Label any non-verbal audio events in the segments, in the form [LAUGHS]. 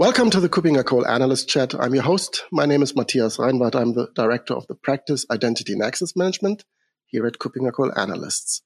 Welcome to the KuppingerCole Analyst Chat. I'm your host. My name is Matthias Reinwarth. I'm the Director of the Practice Identity and Access Management here at KuppingerCole Analysts.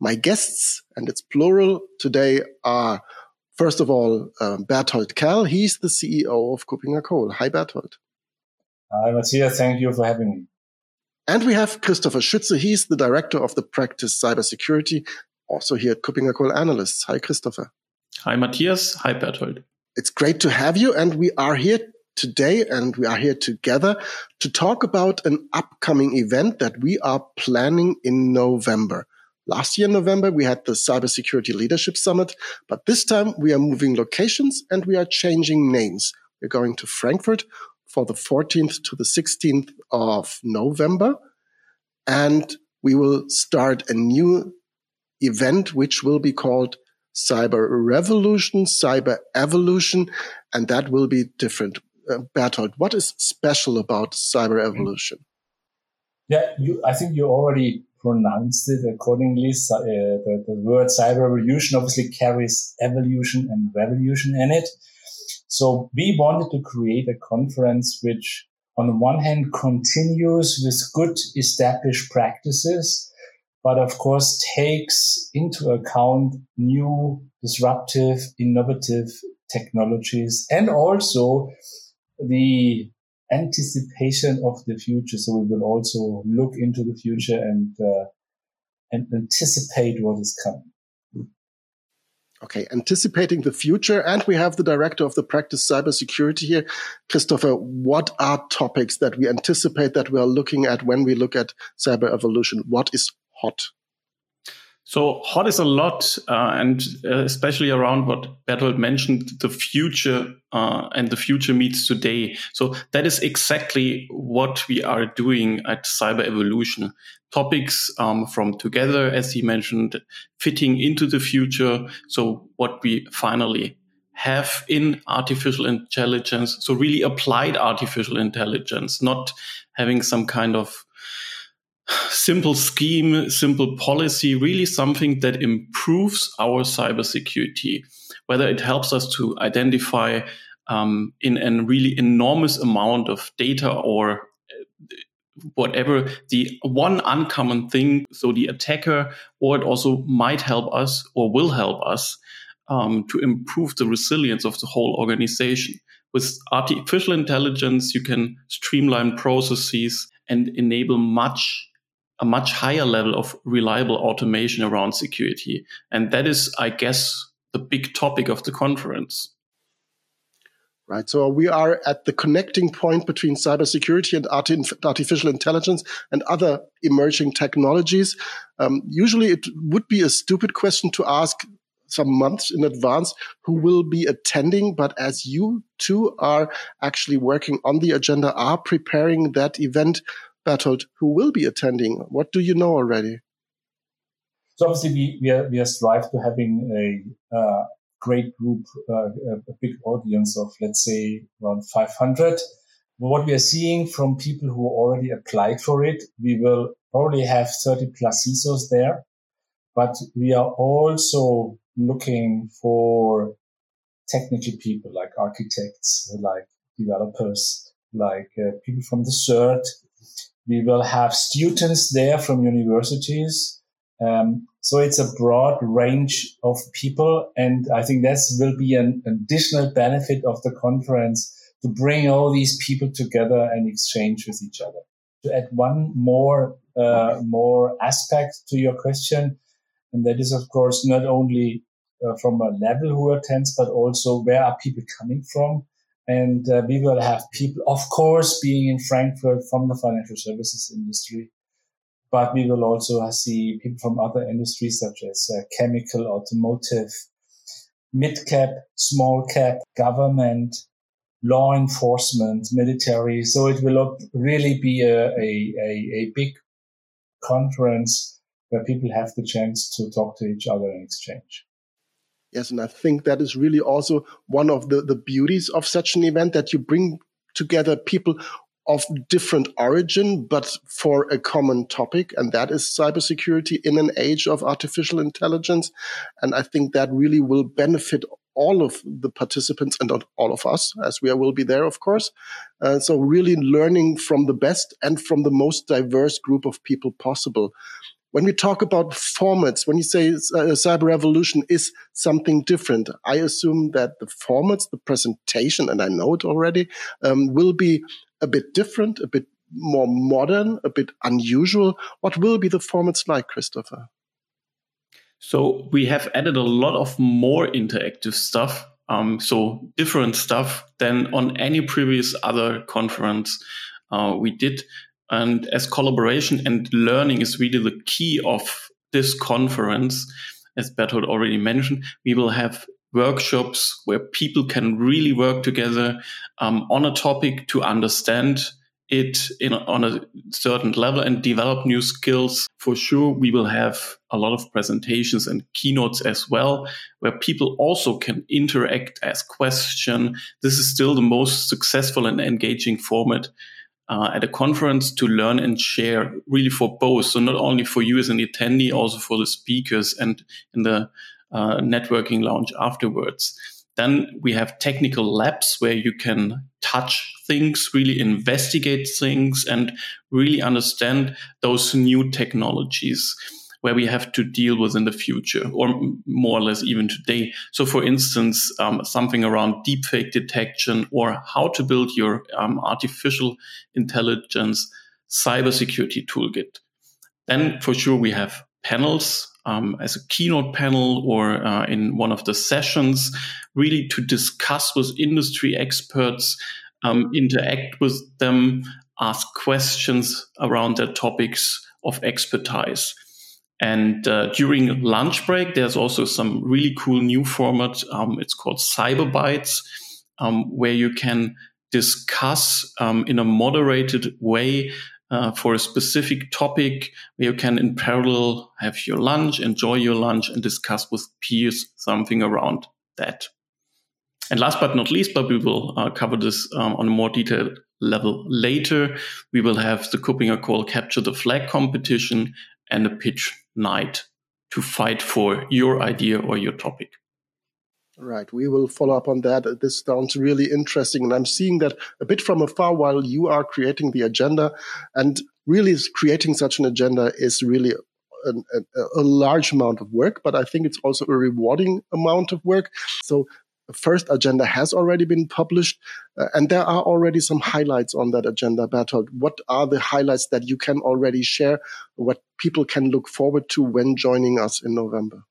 My guests, and it's plural today, are first of all um, Berthold Kerl. He's the CEO of KuppingerCole. Hi, Berthold. Hi, Matthias. Thank you for having me. And we have Christopher Schütze. He's the Director of the Practice Cybersecurity, also here at KuppingerCole Analysts. Hi, Christopher. Hi, Matthias. Hi, Berthold. It's great to have you. And we are here today and we are here together to talk about an upcoming event that we are planning in November. Last year in November, we had the Cybersecurity Leadership Summit, but this time we are moving locations and we are changing names. We're going to Frankfurt for the 14th to the 16th of November. And we will start a new event, which will be called cyber revolution, cyber evolution, and that will be different. Uh, Berthold, what is special about cyber mm-hmm. evolution? Yeah, you, I think you already pronounced it accordingly. Uh, the, the word cyber revolution obviously carries evolution and revolution in it. So we wanted to create a conference which on the one hand continues with good established practices but of course takes into account new disruptive, innovative technologies and also the anticipation of the future. So we will also look into the future and, uh, and anticipate what is coming. Okay, anticipating the future. And we have the director of the practice cybersecurity here. Christopher, what are topics that we anticipate that we are looking at when we look at cyber evolution? What is hot? So hot is a lot, uh, and uh, especially around what Berthold mentioned, the future uh, and the future meets today. So that is exactly what we are doing at Cyber Evolution. Topics um, from together, as he mentioned, fitting into the future. So what we finally have in artificial intelligence. So really applied artificial intelligence, not having some kind of simple scheme, simple policy, really something that improves our cybersecurity, whether it helps us to identify um, in a really enormous amount of data or uh, whatever the one uncommon thing so the attacker or it also might help us or will help us um, to improve the resilience of the whole organization. With artificial intelligence you can streamline processes and enable much a much higher level of reliable automation around security. And that is, I guess, the big topic of the conference. Right. So we are at the connecting point between cybersecurity and artificial intelligence and other emerging technologies. Um, usually it would be a stupid question to ask some months in advance who will be attending. But as you two are actually working on the agenda, are preparing that event, Berthold, who will be attending? What do you know already? So obviously we, we are, we are strive to having a uh, great group, uh, a big audience of let's say around 500. What we are seeing from people who already applied for it, we will probably have 30 plus CISOs there, but we are also looking for technical people like architects, like developers, like uh, people from the CERT, we will have students there from universities. Um, so it's a broad range of people. And I think that will be an additional benefit of the conference to bring all these people together and exchange with each other. To add one more, uh, more aspect to your question, and that is, of course, not only uh, from a level who attends, but also where are people coming from? And uh, we will have people, of course, being in Frankfurt from the financial services industry, but we will also see people from other industries such as uh, chemical, automotive, mid cap, small cap, government, law enforcement, military. So it will really be a, a, a, a big conference where people have the chance to talk to each other and exchange. Yes, and I think that is really also one of the, the beauties of such an event that you bring together people of different origin, but for a common topic, and that is cybersecurity in an age of artificial intelligence. And I think that really will benefit all of the participants and all of us, as we will be there, of course. Uh, so really learning from the best and from the most diverse group of people possible. When we talk about formats, when you say uh, cyber revolution is something different, I assume that the formats, the presentation, and I know it already, um, will be a bit different, a bit more modern, a bit unusual. What will be the formats like, Christopher? So we have added a lot of more interactive stuff. Um, so different stuff than on any previous other conference uh, we did. And as collaboration and learning is really the key of this conference, as Berthold already mentioned, we will have workshops where people can really work together um, on a topic to understand it in, on a certain level and develop new skills. For sure, we will have a lot of presentations and keynotes as well, where people also can interact, ask question. This is still the most successful and engaging format uh, at a conference to learn and share really for both. So not only for you as an attendee, also for the speakers and in the uh, networking lounge afterwards. Then we have technical labs where you can touch things, really investigate things, and really understand those new technologies where we have to deal with in the future, or more or less even today. So, for instance, um, something around deepfake detection or how to build your um, artificial intelligence cybersecurity toolkit. Then, for sure, we have panels um, as a keynote panel or uh, in one of the sessions, really to discuss with industry experts, um, interact with them, ask questions around their topics of expertise. And uh, during lunch break, there's also some really cool new format. Um, it's called Cyber Bites, um, where you can discuss um, in a moderated way uh, for a specific topic you can in parallel have your lunch, enjoy your lunch, and discuss with peers something around that. And last but not least, but we will uh, cover this um, on a more detailed level later, we will have the KuppingerCole Capture the Flag competition and a pitch night to fight for your idea or your topic. Right. We will follow up on that. This sounds really interesting. And I'm seeing that a bit from afar while you are creating the agenda. And really creating such an agenda is really a, a, a large amount of work, but I think it's also a rewarding amount of work. So first agenda has already been published, uh, and there are already some highlights on that agenda, Berthold. What are the highlights that you can already share, what people can look forward to when joining us in November?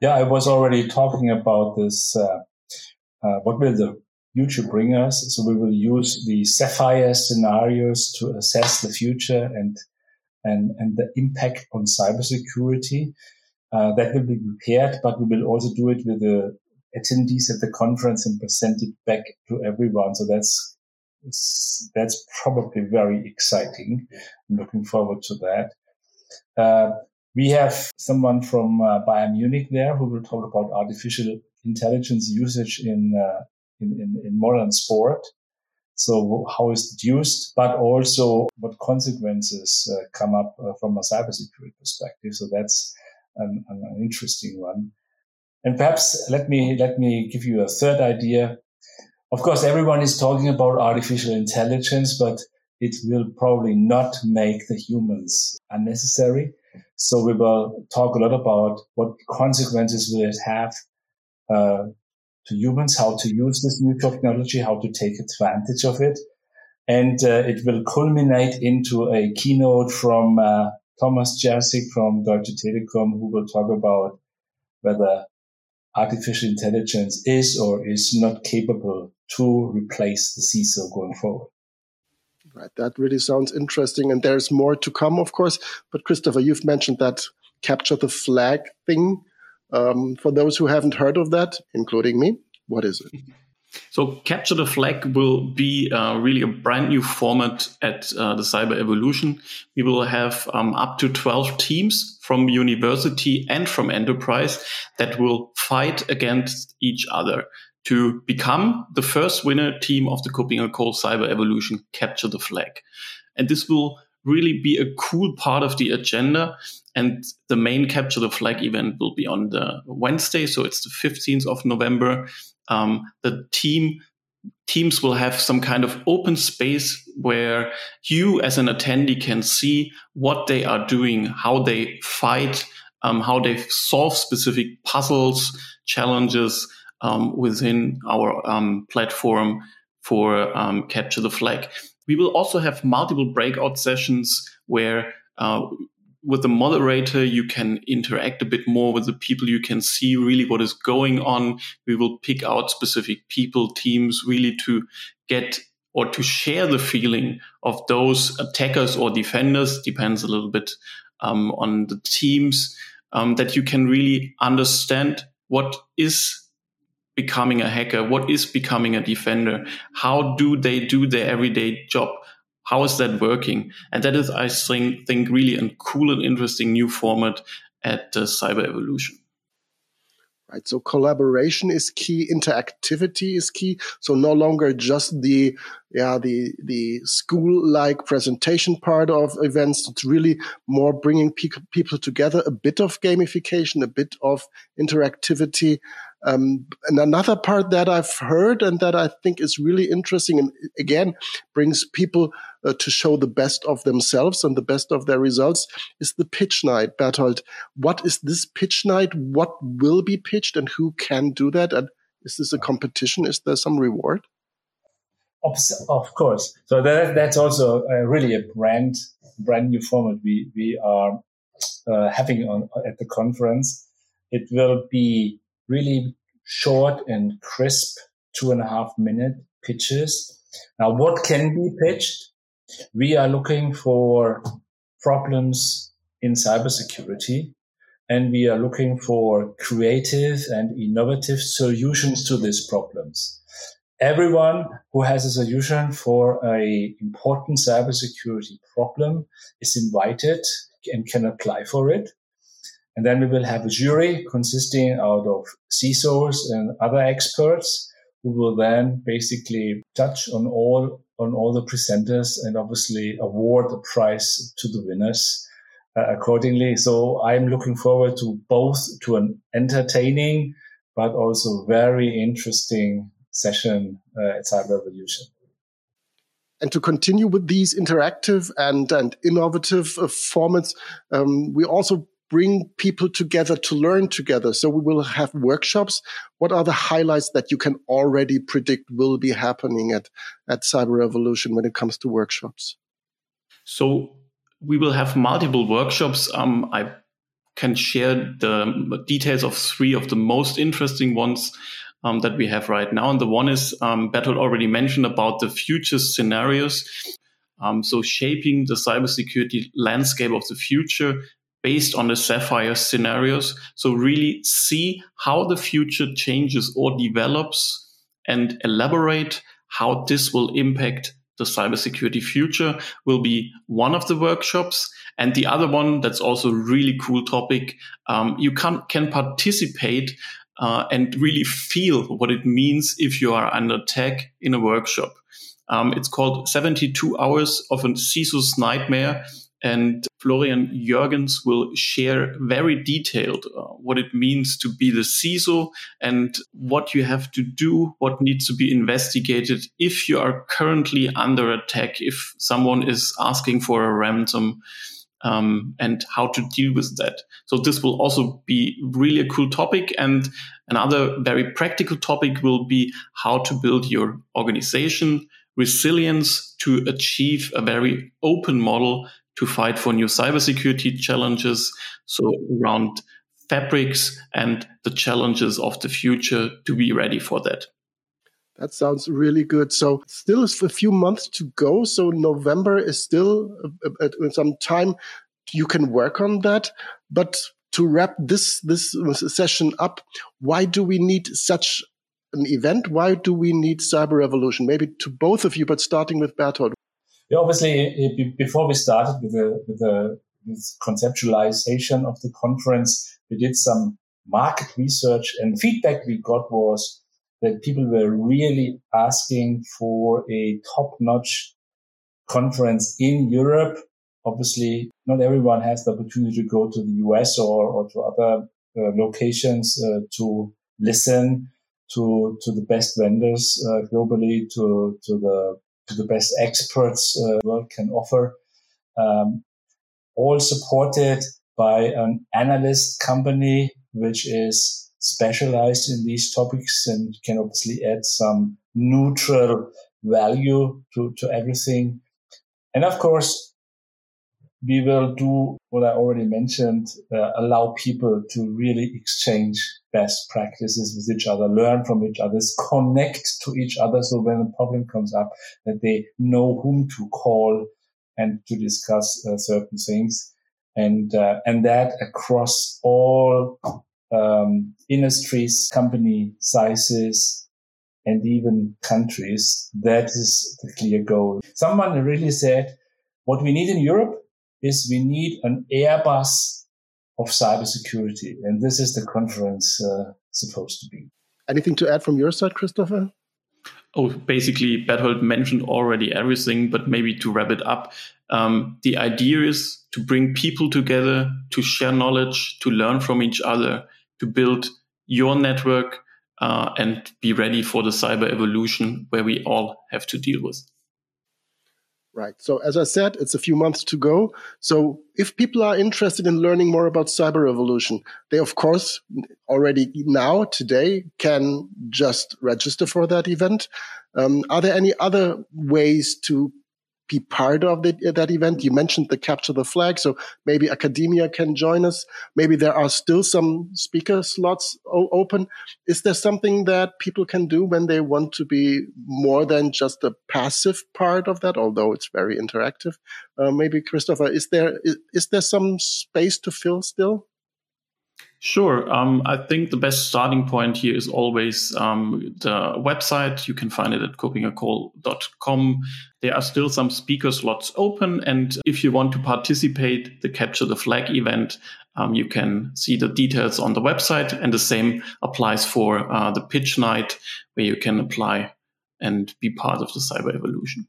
Yeah, I was already talking about this. Uh, uh, what will the future bring us? So we will use the Sapphire scenarios to assess the future and and and the impact on cybersecurity. Uh, that will be prepared, but we will also do it with the attendees at the conference and present it back to everyone. So that's that's probably very exciting. I'm looking forward to that. Uh, we have someone from uh, Bayern Munich there who will talk about artificial intelligence usage in, uh, in, in, in, modern sport. So how is it used, but also what consequences uh, come up uh, from a cybersecurity perspective. So that's an, an, interesting one. And perhaps let me, let me give you a third idea. Of course, everyone is talking about artificial intelligence, but it will probably not make the humans unnecessary. So we will talk a lot about what consequences will it have uh, to humans, how to use this new technology, how to take advantage of it. And uh, it will culminate into a keynote from uh, Thomas Tschersich from Deutsche Telekom, who will talk about whether artificial intelligence is or is not capable to replace the CISO going forward. Right. That really sounds interesting. And there's more to come, of course. But Christopher, you've mentioned that capture the flag thing. Um, for those who haven't heard of that, including me, what is it? [LAUGHS] So, Capture the Flag will be uh, really a brand new format at uh, the Cyber Evolution. We will have um, up to 12 teams from university and from enterprise that will fight against each other to become the first winner team of the KuppingerCole Cyber Evolution Capture the Flag. And this will really be a cool part of the agenda And the main Capture the Flag event will be on the Wednesday. So it's the 15th of November. Um, the team teams will have some kind of open space where you as an attendee can see what they are doing, how they fight, um, how they solve specific puzzles, challenges um, within our um, platform for um, Capture the Flag. We will also have multiple breakout sessions where uh, with the moderator, you can interact a bit more with the people. You can see really what is going on. We will pick out specific people, teams, really to get or to share the feeling of those attackers or defenders, depends a little bit um, on the teams, um, that you can really understand what is becoming a hacker, what is becoming a defender, how do they do their everyday job, how is that working? And that is, I think, think really a cool and interesting new format at uh, Cyber Evolution. Right. So collaboration is key. Interactivity is key. So no longer just the, yeah, the, the school like presentation part of events. It's really more bringing pe- people together, a bit of gamification, a bit of interactivity, um, and another part that I've heard and that I think is really interesting and again brings people uh, to show the best of themselves and the best of their results is the pitch night. Berthold, what is this pitch night? What will be pitched and who can do that? And is this a competition? Is there some reward? Of course. So that, that's also really a brand brand new format we we are uh, having on at the conference. It will be really short and crisp two and a half minute pitches. Now, what can be pitched? We are looking for problems in cybersecurity and we are looking for creative and innovative solutions to these problems. Everyone who has a solution for a important cybersecurity problem is invited and can apply for it. And then we will have a jury consisting out of CISOs and other experts who will then basically touch on all on all the presenters and obviously award a prize to the winners uh, accordingly. So I'm looking forward to both to an entertaining but also very interesting session uh, at Cyber Evolution. And to continue with these interactive and, and innovative uh, formats, um, we also bring people together to learn together. So we will have workshops. What are the highlights that you can already predict will be happening at, at Cyber Revolution when it comes to workshops? So we will have multiple workshops. Um, I can share the details of three of the most interesting ones um, that we have right now. And the one is um, Berthold already mentioned about the future scenarios. Um, so shaping the cybersecurity landscape of the future based on the Sapphire scenarios. So really see how the future changes or develops and elaborate how this will impact the cybersecurity future will be one of the workshops. And the other one that's also really cool topic. Um, you can, can participate uh, and really feel what it means if you are under attack in a workshop. Um, it's called 72 Hours of a CISO's Nightmare. And Florian Jürgens will share very detailed uh, what it means to be the CISO and what you have to do, what needs to be investigated if you are currently under attack, if someone is asking for a ransom. Um, and how to deal with that. So this will also be really a cool topic. And another very practical topic will be how to build your organization resilience to achieve a very open model to fight for new cybersecurity challenges. So around fabrics and the challenges of the future to be ready for that. That sounds really good. So still a few months to go. So November is still uh, uh, some time. You can work on that. But to wrap this this session up, why do we need such an event? Why do we need Cyber revolution? Maybe to both of you, but starting with Berthold. Yeah, obviously, before we started with the, with the with conceptualization of the conference, we did some market research and feedback we got was that people were really asking for a top notch conference in Europe. Obviously not everyone has the opportunity to go to the US or, or to other uh, locations uh, to listen to to the best vendors uh, globally, to to the to the best experts the world can offer. Um, all supported by an analyst company which is specialized in these topics and can obviously add some neutral value to, to everything. And of course, we will do what I already mentioned, uh, allow people to really exchange best practices with each other, learn from each other, connect to each other. So when a problem comes up, that they know whom to call and to discuss uh, certain things. And, uh, and that across all, um, industries, company sizes, and even countries. That is the clear goal. Someone really said, what we need in Europe is we need an Airbus of cybersecurity. And this is the conference uh, supposed to be. Anything to add from your side, Christopher? Oh, basically, Berthold mentioned already everything, but maybe to wrap it up, um, the idea is to bring people together, to share knowledge, to learn from each other, to build your network, uh, and be ready for the cyber evolution where we all have to deal with. Right. So as I said, it's a few months to go. So if people are interested in learning more about cyber revolution, they of course already now today can just register for that event. Um, are there any other ways to be part of the, that event. You mentioned the capture the flag, so maybe academia can join us. Maybe there are still some speaker slots open. Is there something that people can do when they want to be more than just a passive part of that? Although it's very interactive. Uh, maybe Christopher, is there is, is there some space to fill still? Sure. Um, I think the best starting point here is always um, the website. You can find it at kuppingercole.com. There are still some speaker slots open. And if you want to participate the Capture the Flag event, um, you can see the details on the website. And the same applies for uh, the pitch night, where you can apply and be part of the cyber evolution.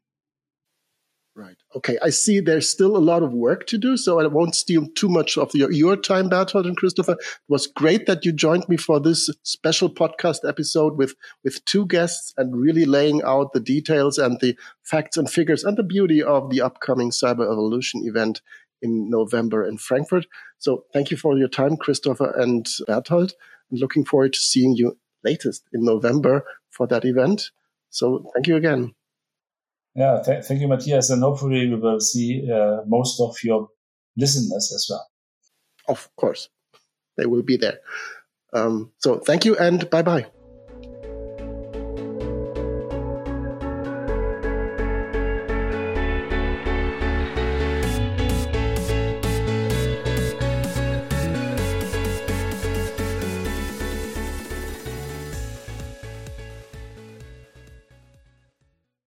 Right. Okay. I see there's still a lot of work to do, so I won't steal too much of your, your time, Berthold and Christopher. It was great that you joined me for this special podcast episode with, with two guests and really laying out the details and the facts and figures and the beauty of the upcoming Cyber Evolution event in November in Frankfurt. So thank you for your time, Christopher and Berthold. And looking forward to seeing you latest in November for that event. So thank you again. Yeah, th- thank you, Matthias. And hopefully we will see uh, most of your listeners as well. Of course, they will be there. Um, so thank you and bye bye.